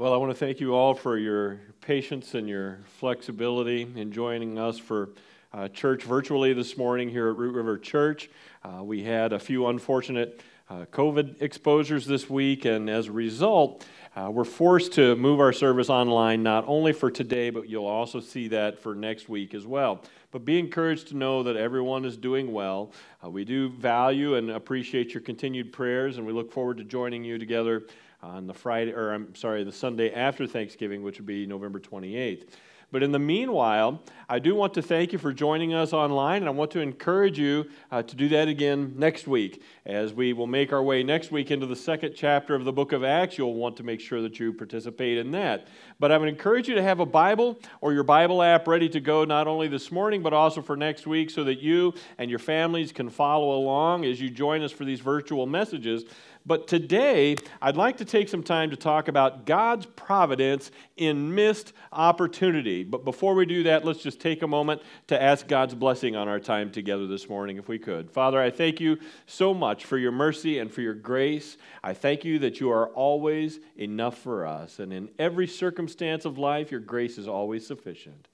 Well, I want to thank you all for your patience and your flexibility in joining us for uh, church virtually this morning here at Root River Church. Uh, we had a few unfortunate uh, COVID exposures this week, and as a result, uh, we're forced to move our service online not only for today, but you'll also see that for next week as well. But be encouraged to know that everyone is doing well. Uh, we do value and appreciate your continued prayers, and we look forward to joining you together on the Friday, or I'm sorry, the Sunday after Thanksgiving, which would be November 28th. But in the meanwhile, I do want to thank you for joining us online, and I want to encourage you uh, to do that again next week. As we will make our way next week into the second chapter of the book of Acts, you'll want to make sure that you participate in that. But I would encourage you to have a Bible or your Bible app ready to go not only this morning, but also for next week so that you and your families can follow along as you join us for these virtual messages. But today, I'd like to take some time to talk about God's providence in missed opportunity. But before we do that, let's just take a moment to ask God's blessing on our time together this morning, if we could. Father, I thank you so much for your mercy and for your grace. I thank you that you are always enough for us. And in every circumstance of life, your grace is always sufficient.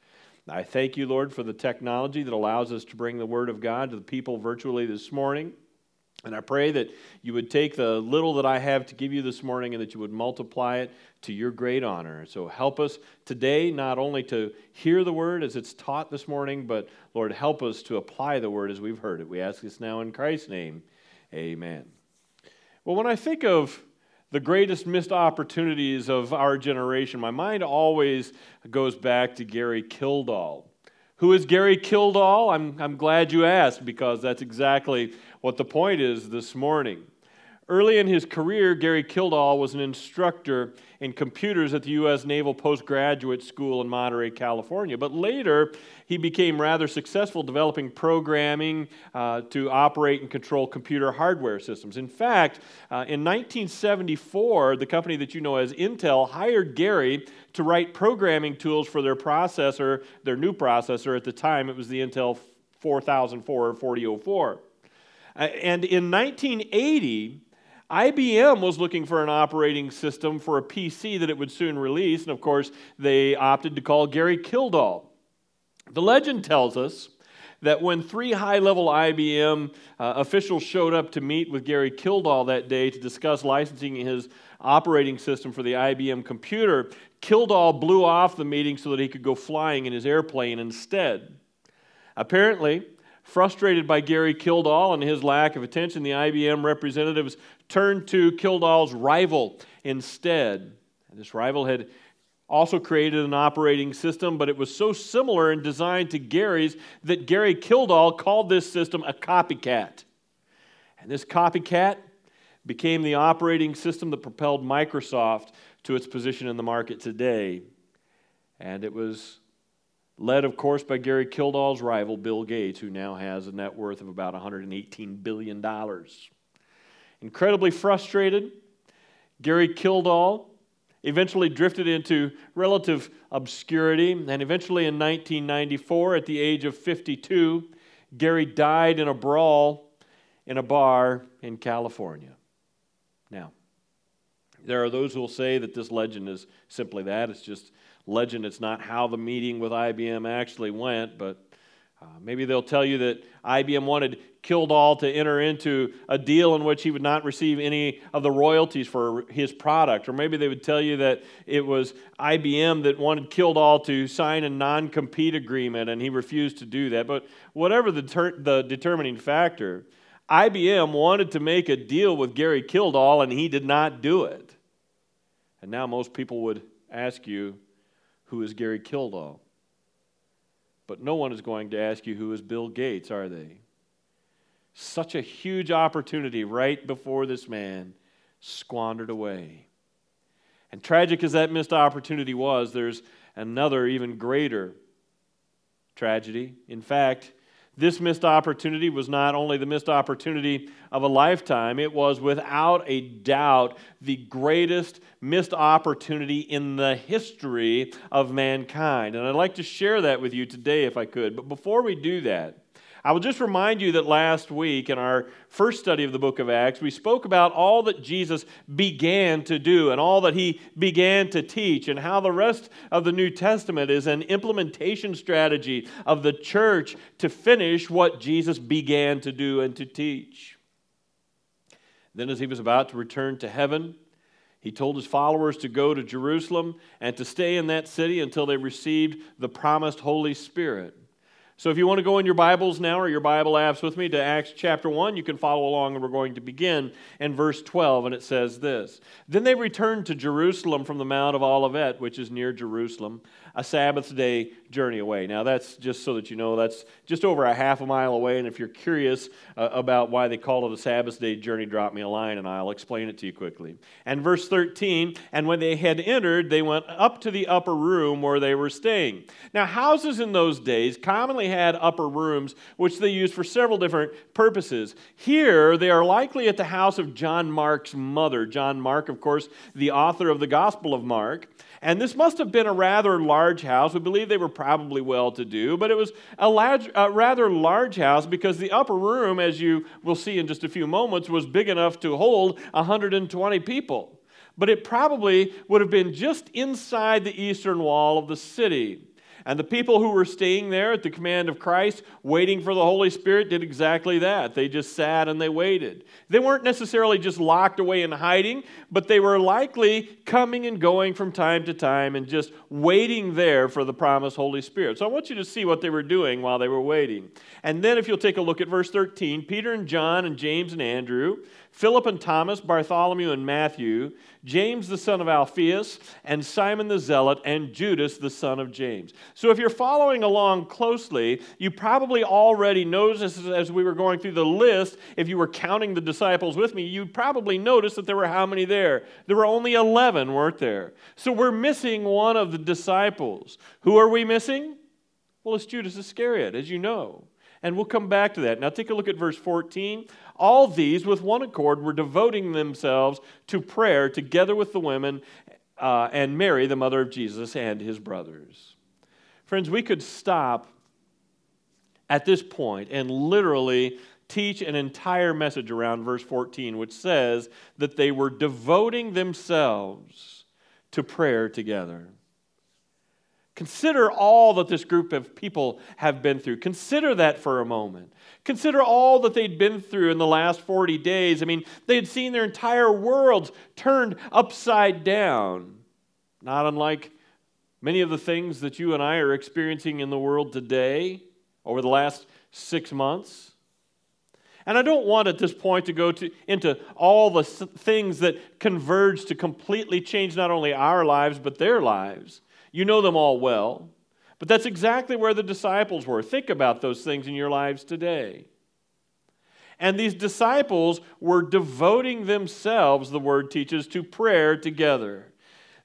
I thank you, Lord, for the technology that allows us to bring the Word of God to the people virtually this morning. And I pray that you would take the little that I have to give you this morning and that you would multiply it to your great honor. So help us today not only to hear the word as it's taught this morning, but Lord, help us to apply the word as we've heard it. We ask this now in Christ's name. Amen. Well, when I think of the greatest missed opportunities of our generation, my mind always goes back to Gary Kildall. Who is Gary Kildall? I'm, I'm glad you asked because that's exactly what the point is this morning. Early in his career, Gary Kildall was an instructor in computers at the U.S. Naval Postgraduate School in Monterey, California. But later, he became rather successful developing programming uh, to operate and control computer hardware systems. In fact, uh, in 1974, the company that you know as Intel hired Gary to write programming tools for their processor, their new processor at the time. It was the Intel 4004 or 4004. Uh, and in 1980, IBM was looking for an operating system for a PC that it would soon release, and of course, they opted to call Gary Kildall. The legend tells us that when three high level IBM uh, officials showed up to meet with Gary Kildall that day to discuss licensing his operating system for the IBM computer, Kildall blew off the meeting so that he could go flying in his airplane instead. Apparently, Frustrated by Gary Kildall and his lack of attention, the IBM representatives turned to Kildall's rival instead. This rival had also created an operating system, but it was so similar in design to Gary's that Gary Kildall called this system a copycat. And this copycat became the operating system that propelled Microsoft to its position in the market today. And it was led, of course, by Gary Kildall's rival, Bill Gates, who now has a net worth of about $118 billion. Incredibly frustrated, Gary Kildall eventually drifted into relative obscurity, and eventually in 1994, at the age of 52, Gary died in a brawl in a bar in California. Now, there are those who will say that this legend is simply that. It's just legend. It's not how the meeting with IBM actually went, but uh, maybe they'll tell you that IBM wanted Kildall to enter into a deal in which he would not receive any of the royalties for his product. Or maybe they would tell you that it was IBM that wanted Kildall to sign a non compete agreement and he refused to do that. But whatever the, ter- the determining factor, IBM wanted to make a deal with Gary Kildall and he did not do it. And now most people would ask you, who is Gary Kildall. But no one is going to ask you who is Bill Gates, are they? Such a huge opportunity right before this man squandered away. And tragic as that missed opportunity was, there's another even greater tragedy. In fact, this missed opportunity was not only the missed opportunity of a lifetime, it was without a doubt the greatest missed opportunity in the history of mankind. And I'd like to share that with you today if I could. But before we do that, I will just remind you that last week in our first study of the book of Acts, we spoke about all that Jesus began to do and all that he began to teach, and how the rest of the New Testament is an implementation strategy of the church to finish what Jesus began to do and to teach. Then, as he was about to return to heaven, he told his followers to go to Jerusalem and to stay in that city until they received the promised Holy Spirit. So, if you want to go in your Bibles now or your Bible apps with me to Acts chapter 1, you can follow along, and we're going to begin in verse 12. And it says this Then they returned to Jerusalem from the Mount of Olivet, which is near Jerusalem, a Sabbath day journey away. Now, that's just so that you know, that's just over a half a mile away. And if you're curious uh, about why they call it a Sabbath day journey, drop me a line and I'll explain it to you quickly. And verse 13, and when they had entered, they went up to the upper room where they were staying. Now, houses in those days commonly had upper rooms, which they used for several different purposes. Here, they are likely at the house of John Mark's mother. John Mark, of course, the author of the Gospel of Mark. And this must have been a rather large house. We believe they were probably well to do, but it was a, large, a rather large house because the upper room, as you will see in just a few moments, was big enough to hold 120 people. But it probably would have been just inside the eastern wall of the city. And the people who were staying there at the command of Christ, waiting for the Holy Spirit, did exactly that. They just sat and they waited. They weren't necessarily just locked away in hiding, but they were likely coming and going from time to time and just waiting there for the promised Holy Spirit. So I want you to see what they were doing while they were waiting. And then, if you'll take a look at verse 13, Peter and John and James and Andrew, Philip and Thomas, Bartholomew and Matthew, James the son of Alphaeus, and Simon the Zealot, and Judas the son of James. So if you're following along closely, you probably already noticed as we were going through the list, if you were counting the disciples with me, you probably noticed that there were how many there? There were only 11, weren't there? So we're missing one of the disciples. Who are we missing? Well, it's Judas Iscariot, as you know. And we'll come back to that. Now, take a look at verse 14. All these, with one accord, were devoting themselves to prayer together with the women uh, and Mary, the mother of Jesus, and his brothers. Friends, we could stop at this point and literally teach an entire message around verse 14, which says that they were devoting themselves to prayer together. Consider all that this group of people have been through. Consider that for a moment. Consider all that they'd been through in the last 40 days. I mean, they had seen their entire worlds turned upside down. Not unlike many of the things that you and I are experiencing in the world today over the last six months. And I don't want at this point to go to, into all the things that converge to completely change not only our lives, but their lives. You know them all well. But that's exactly where the disciples were. Think about those things in your lives today. And these disciples were devoting themselves, the word teaches, to prayer together.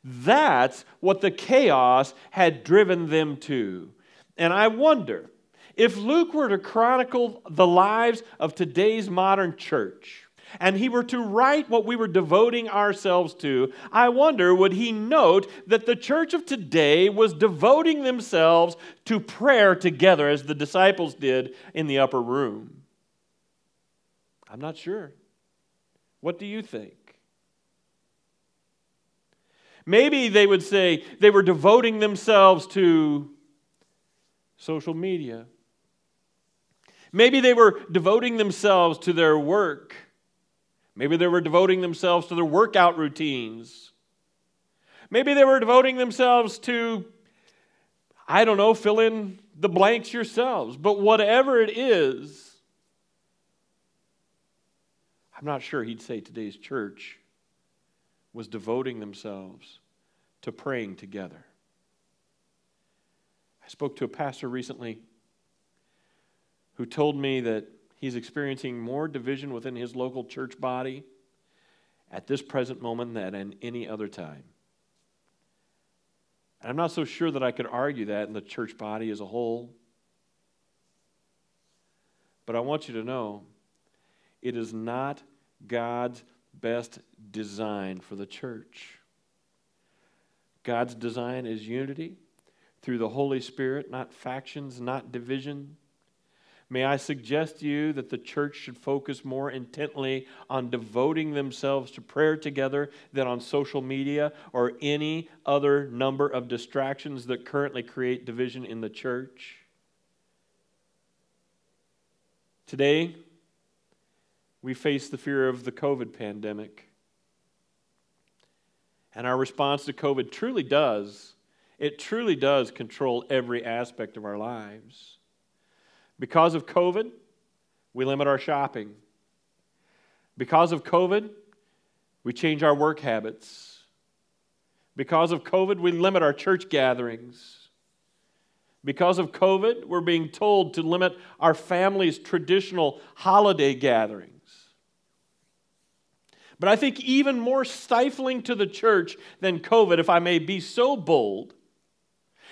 That's what the chaos had driven them to. And I wonder if Luke were to chronicle the lives of today's modern church, and he were to write what we were devoting ourselves to, I wonder would he note that the church of today was devoting themselves to prayer together as the disciples did in the upper room? I'm not sure. What do you think? Maybe they would say they were devoting themselves to social media. Maybe they were devoting themselves to their work. Maybe they were devoting themselves to their workout routines. Maybe they were devoting themselves to, I don't know, fill in the blanks yourselves. But whatever it is, I'm not sure he'd say today's church was devoting themselves to praying together. I spoke to a pastor recently who told me that He's experiencing more division within his local church body at this present moment than at any other time. And I'm not so sure that I could argue that in the church body as a whole. But I want you to know it is not God's best design for the church. God's design is unity through the Holy Spirit, not factions, not division. May I suggest to you that the church should focus more intently on devoting themselves to prayer together than on social media or any other number of distractions that currently create division in the church. Today, we face the fear of the COVID pandemic. And our response to COVID truly does, it truly does control every aspect of our lives. Because of COVID, we limit our shopping. Because of COVID, we change our work habits. Because of COVID, we limit our church gatherings. Because of COVID, we're being told to limit our family's traditional holiday gatherings. But I think even more stifling to the church than COVID, if I may be so bold,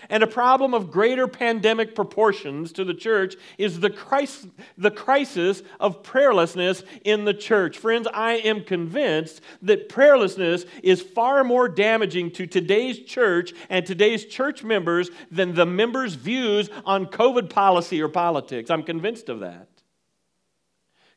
and a problem of greater pandemic proportions to the church is the crisis, the crisis of prayerlessness in the church. Friends, I am convinced that prayerlessness is far more damaging to today's church and today's church members than the members' views on COVID policy or politics. I'm convinced of that.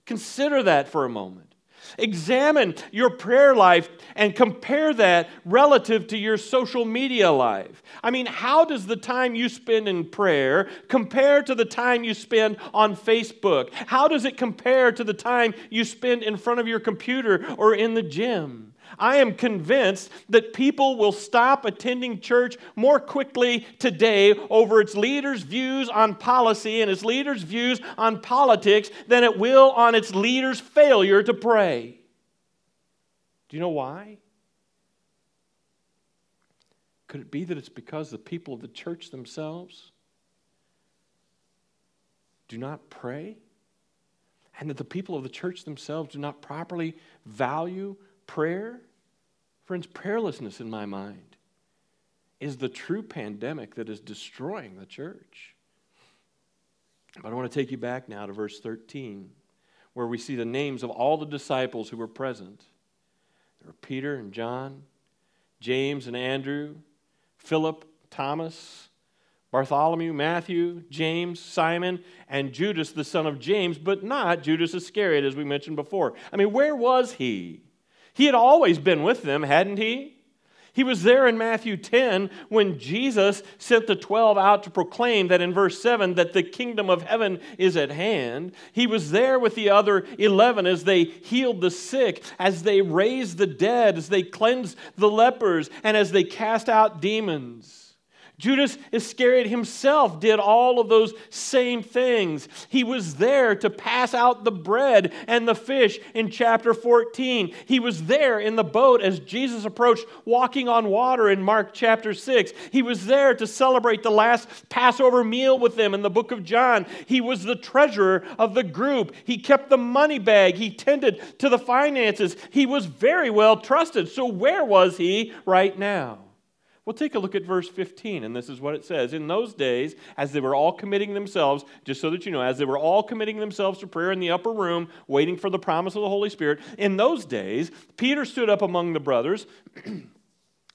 Consider that for a moment. Examine your prayer life and compare that relative to your social media life. I mean, how does the time you spend in prayer compare to the time you spend on Facebook? How does it compare to the time you spend in front of your computer or in the gym? I am convinced that people will stop attending church more quickly today over its leaders' views on policy and its leaders' views on politics than it will on its leaders' failure to pray. Do you know why? Could it be that it's because the people of the church themselves do not pray? And that the people of the church themselves do not properly value prayer? Friends, prayerlessness in my mind is the true pandemic that is destroying the church. But I want to take you back now to verse 13, where we see the names of all the disciples who were present. There were Peter and John, James and Andrew, Philip, Thomas, Bartholomew, Matthew, James, Simon, and Judas, the son of James, but not Judas Iscariot, as we mentioned before. I mean, where was he? He had always been with them, hadn't he? He was there in Matthew 10 when Jesus sent the 12 out to proclaim that in verse 7 that the kingdom of heaven is at hand. He was there with the other 11 as they healed the sick, as they raised the dead, as they cleansed the lepers, and as they cast out demons. Judas Iscariot himself did all of those same things. He was there to pass out the bread and the fish in chapter 14. He was there in the boat as Jesus approached walking on water in Mark chapter 6. He was there to celebrate the last Passover meal with them in the book of John. He was the treasurer of the group. He kept the money bag. He tended to the finances. He was very well trusted. So, where was he right now? Well, take a look at verse 15, and this is what it says. In those days, as they were all committing themselves, just so that you know, as they were all committing themselves to prayer in the upper room, waiting for the promise of the Holy Spirit, in those days, Peter stood up among the brothers.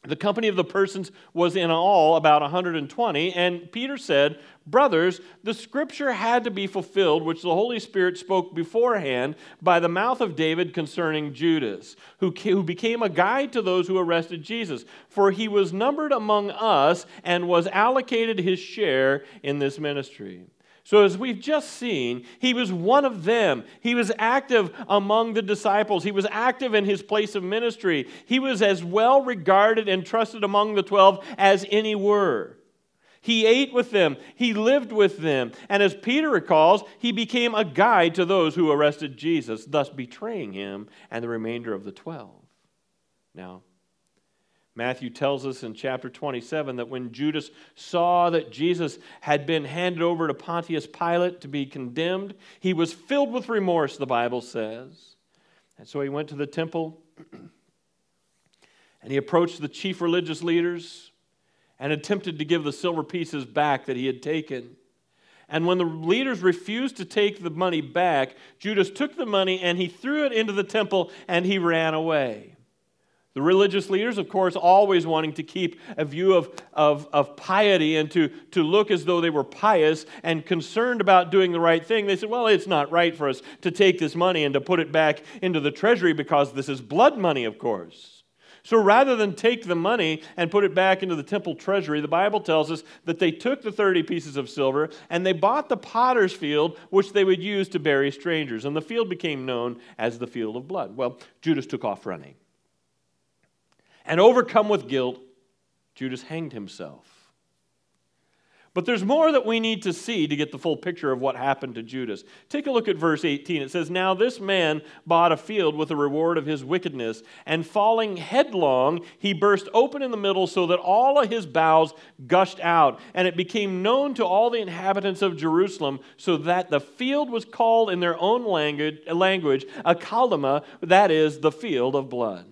the company of the persons was in all about 120, and Peter said, Brothers, the scripture had to be fulfilled, which the Holy Spirit spoke beforehand by the mouth of David concerning Judas, who, who became a guide to those who arrested Jesus. For he was numbered among us and was allocated his share in this ministry. So, as we've just seen, he was one of them. He was active among the disciples. He was active in his place of ministry. He was as well regarded and trusted among the 12 as any were. He ate with them, he lived with them, and as Peter recalls, he became a guide to those who arrested Jesus, thus betraying him and the remainder of the 12. Now, Matthew tells us in chapter 27 that when Judas saw that Jesus had been handed over to Pontius Pilate to be condemned, he was filled with remorse, the Bible says. And so he went to the temple and he approached the chief religious leaders and attempted to give the silver pieces back that he had taken. And when the leaders refused to take the money back, Judas took the money and he threw it into the temple and he ran away. The religious leaders, of course, always wanting to keep a view of, of, of piety and to, to look as though they were pious and concerned about doing the right thing, they said, well, it's not right for us to take this money and to put it back into the treasury because this is blood money, of course. So rather than take the money and put it back into the temple treasury, the Bible tells us that they took the 30 pieces of silver and they bought the potter's field, which they would use to bury strangers. And the field became known as the field of blood. Well, Judas took off running. And overcome with guilt, Judas hanged himself. But there's more that we need to see to get the full picture of what happened to Judas. Take a look at verse 18. It says, Now this man bought a field with the reward of his wickedness, and falling headlong, he burst open in the middle so that all of his bowels gushed out. And it became known to all the inhabitants of Jerusalem, so that the field was called in their own language, language Akeldama, that is, the field of blood.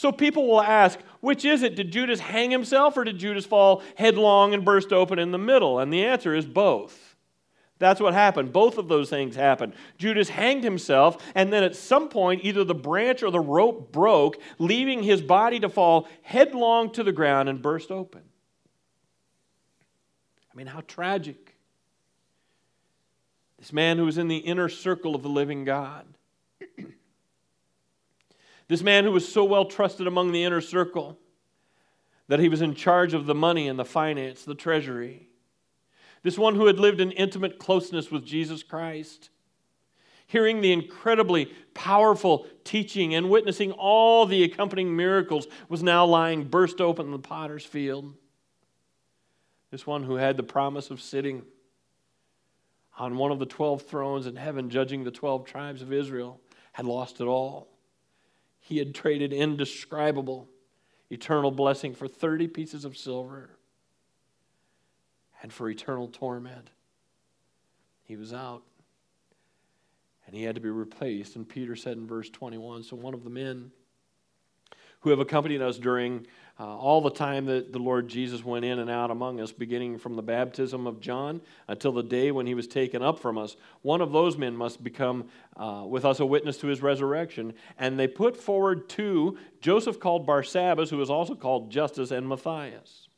So people will ask, which is it? Did Judas hang himself or did Judas fall headlong and burst open in the middle? And the answer is both. That's what happened. Both of those things happened. Judas hanged himself, and then at some point, either the branch or the rope broke, leaving his body to fall headlong to the ground and burst open. I mean, how tragic. This man who was in the inner circle of the living God this man who was so well trusted among the inner circle that he was in charge of the money and the finance, the treasury. This one who had lived in intimate closeness with Jesus Christ, hearing the incredibly powerful teaching and witnessing all the accompanying miracles, was now lying burst open in the potter's field. This one who had the promise of sitting on one of the 12 thrones in heaven, judging the 12 tribes of Israel, had lost it all. He had traded indescribable eternal blessing for 30 pieces of silver and for eternal torment. He was out and he had to be replaced. And Peter said in verse 21 So one of the men who have accompanied us during uh, all the time that the Lord Jesus went in and out among us, beginning from the baptism of John until the day when he was taken up from us. One of those men must become uh, with us a witness to his resurrection. And they put forward two Joseph called Barsabbas, who was also called Justus, and Matthias.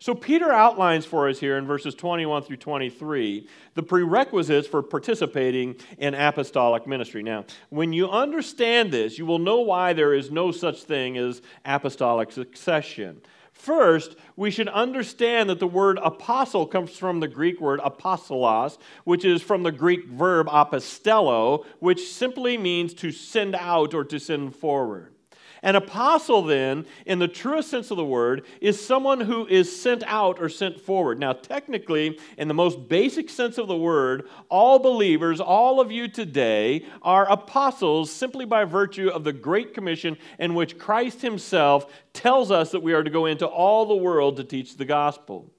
So Peter outlines for us here in verses 21 through 23 the prerequisites for participating in apostolic ministry. Now, when you understand this, you will know why there is no such thing as apostolic succession. First, we should understand that the word apostle comes from the Greek word apostolos, which is from the Greek verb apostello, which simply means to send out or to send forward. An apostle, then, in the truest sense of the word, is someone who is sent out or sent forward. Now, technically, in the most basic sense of the word, all believers, all of you today, are apostles simply by virtue of the Great Commission in which Christ Himself tells us that we are to go into all the world to teach the gospel.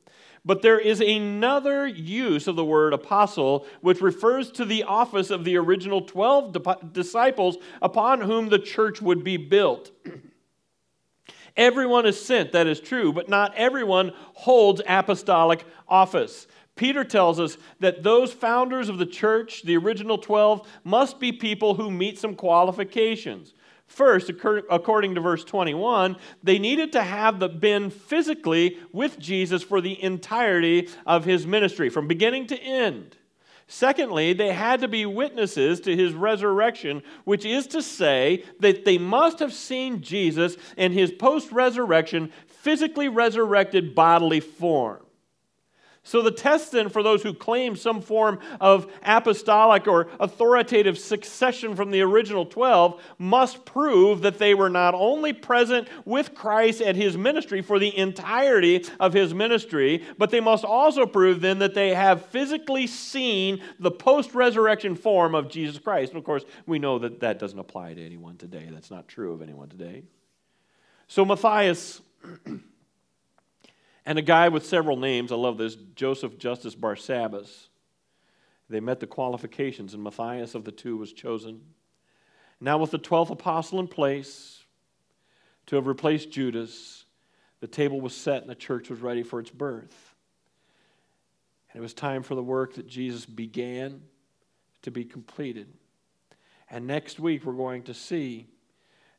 But there is another use of the word apostle, which refers to the office of the original 12 disciples upon whom the church would be built. everyone is sent, that is true, but not everyone holds apostolic office. Peter tells us that those founders of the church, the original 12, must be people who meet some qualifications. First, according to verse 21, they needed to have been physically with Jesus for the entirety of his ministry, from beginning to end. Secondly, they had to be witnesses to his resurrection, which is to say that they must have seen Jesus in his post resurrection, physically resurrected bodily form. So, the test then for those who claim some form of apostolic or authoritative succession from the original 12 must prove that they were not only present with Christ at his ministry for the entirety of his ministry, but they must also prove then that they have physically seen the post resurrection form of Jesus Christ. And of course, we know that that doesn't apply to anyone today. That's not true of anyone today. So, Matthias. And a guy with several names, I love this Joseph Justus Barsabbas. They met the qualifications, and Matthias of the two was chosen. Now, with the 12th apostle in place to have replaced Judas, the table was set and the church was ready for its birth. And it was time for the work that Jesus began to be completed. And next week, we're going to see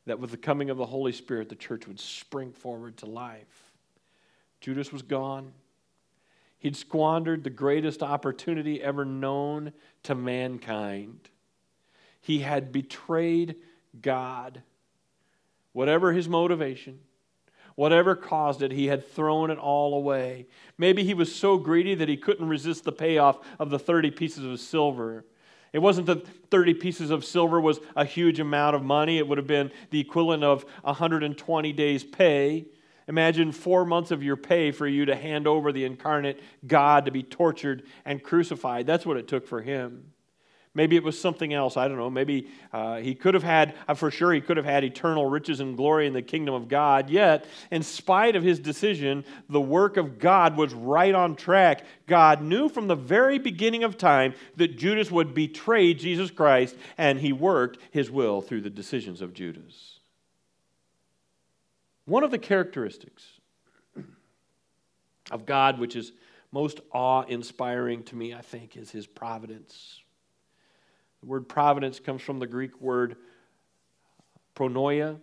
that with the coming of the Holy Spirit, the church would spring forward to life. Judas was gone. He'd squandered the greatest opportunity ever known to mankind. He had betrayed God. Whatever his motivation, whatever caused it, he had thrown it all away. Maybe he was so greedy that he couldn't resist the payoff of the 30 pieces of silver. It wasn't that 30 pieces of silver was a huge amount of money. It would have been the equivalent of 120 days' pay. Imagine four months of your pay for you to hand over the incarnate God to be tortured and crucified. That's what it took for him. Maybe it was something else. I don't know. Maybe uh, he could have had, uh, for sure, he could have had eternal riches and glory in the kingdom of God. Yet, in spite of his decision, the work of God was right on track. God knew from the very beginning of time that Judas would betray Jesus Christ, and he worked his will through the decisions of Judas. One of the characteristics of God, which is most awe inspiring to me, I think, is his providence. The word providence comes from the Greek word pronoia,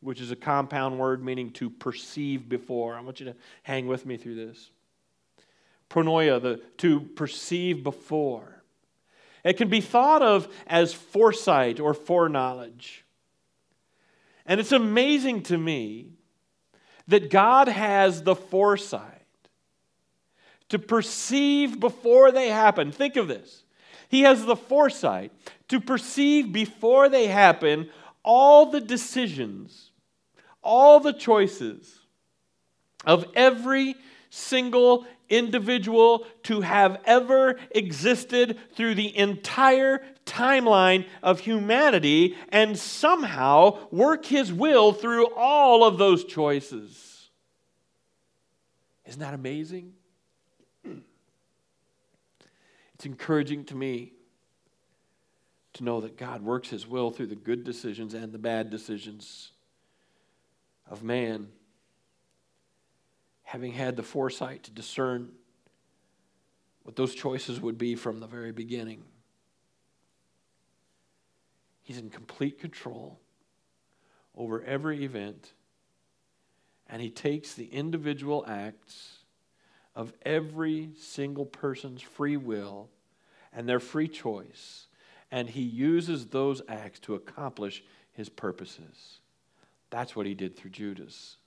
which is a compound word meaning to perceive before. I want you to hang with me through this. Pronoia, the to perceive before. It can be thought of as foresight or foreknowledge. And it's amazing to me that God has the foresight to perceive before they happen. Think of this. He has the foresight to perceive before they happen all the decisions, all the choices of every single individual to have ever existed through the entire timeline of humanity and somehow work his will through all of those choices. Isn't that amazing? It's encouraging to me to know that God works His will through the good decisions and the bad decisions of man. Having had the foresight to discern what those choices would be from the very beginning, He's in complete control over every event, and He takes the individual acts of every single person's free will and their free choice, and he uses those acts to accomplish his purposes. That's what he did through Judas.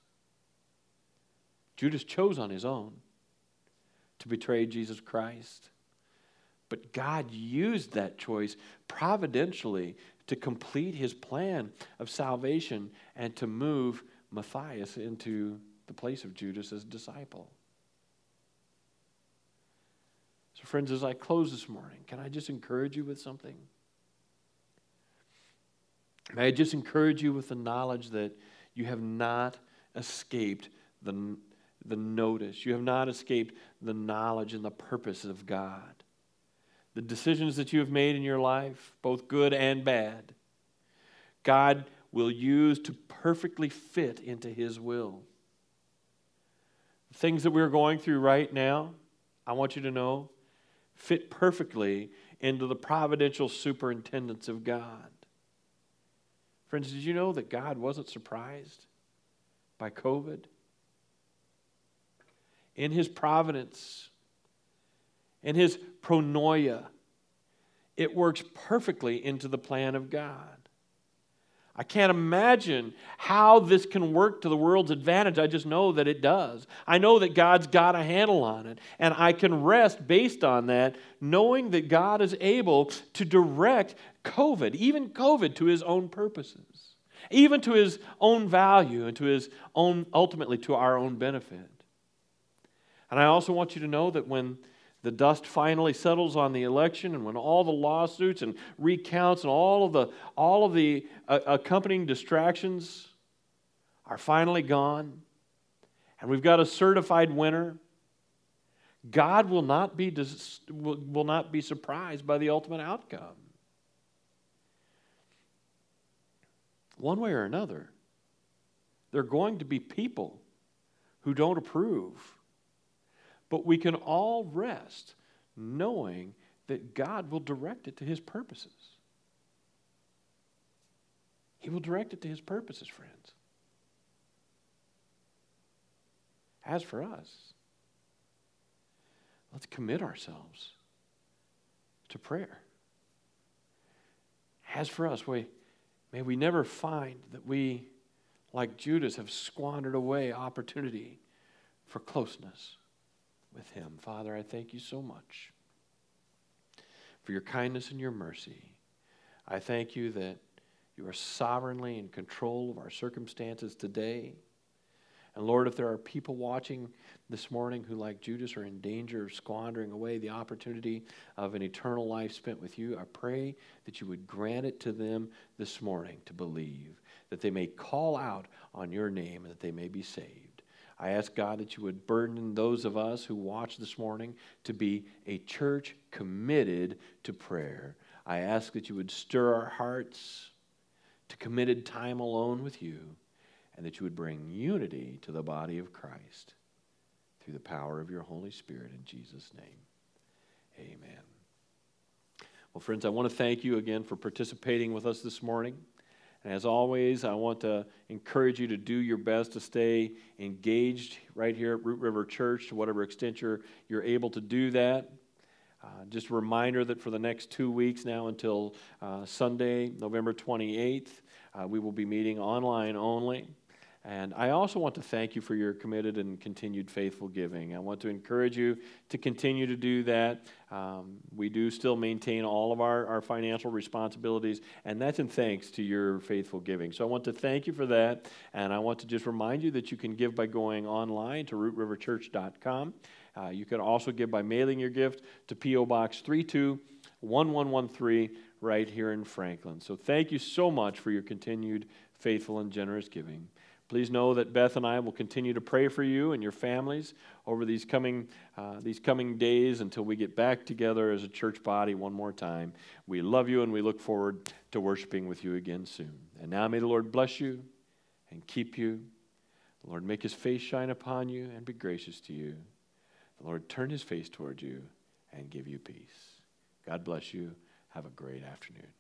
Judas chose on his own to betray Jesus Christ. But God used that choice providentially to complete his plan of salvation and to move Matthias into the place of Judas as a disciple. So, friends, as I close this morning, can I just encourage you with something? May I just encourage you with the knowledge that you have not escaped the, the notice, you have not escaped the knowledge and the purpose of God. The decisions that you have made in your life, both good and bad, God will use to perfectly fit into His will. The things that we're going through right now, I want you to know fit perfectly into the providential superintendence of God. Friends, did you know that God wasn't surprised by COVID? In his providence, in his pronoia, it works perfectly into the plan of God. I can't imagine how this can work to the world's advantage. I just know that it does. I know that God's got a handle on it. And I can rest based on that, knowing that God is able to direct COVID, even COVID, to his own purposes, even to his own value and to his own, ultimately, to our own benefit. And I also want you to know that when the dust finally settles on the election and when all the lawsuits and recounts and all of the, all of the uh, accompanying distractions are finally gone and we've got a certified winner, God will not be, dis- will, will not be surprised by the ultimate outcome. One way or another, there are going to be people who don't approve but we can all rest knowing that God will direct it to his purposes. He will direct it to His purposes, friends. As for us, let's commit ourselves to prayer. As for us, we, may we never find that we, like Judas, have squandered away opportunity for closeness with Him. Father, I thank you so much for your kindness and your mercy. I thank you that you are sovereignly in control of our circumstances today. And Lord, if there are people watching this morning who, like Judas, are in danger of squandering away the opportunity of an eternal life spent with you, I pray that you would grant it to them this morning to believe, that they may call out on your name and that they may be saved. I ask God that you would burden those of us who watch this morning to be a church committed to prayer. I ask that you would stir our hearts to committed time alone with you and that you would bring unity to the body of Christ through the power of your Holy Spirit in Jesus' name. Amen. Well, friends, I want to thank you again for participating with us this morning. And as always, I want to encourage you to do your best to stay engaged right here at Root River Church to whatever extent you're, you're able to do that. Uh, just a reminder that for the next two weeks now until uh, Sunday, November 28th, uh, we will be meeting online only. And I also want to thank you for your committed and continued faithful giving. I want to encourage you to continue to do that. Um, we do still maintain all of our, our financial responsibilities, and that's in thanks to your faithful giving. So I want to thank you for that, and I want to just remind you that you can give by going online to rootriverchurch.com. Uh, you can also give by mailing your gift to P.O. Box 321113 right here in Franklin. So thank you so much for your continued faithful and generous giving. Please know that Beth and I will continue to pray for you and your families over these coming, uh, these coming days until we get back together as a church body one more time. We love you and we look forward to worshiping with you again soon. And now may the Lord bless you and keep you. The Lord make his face shine upon you and be gracious to you. The Lord turn his face toward you and give you peace. God bless you. Have a great afternoon.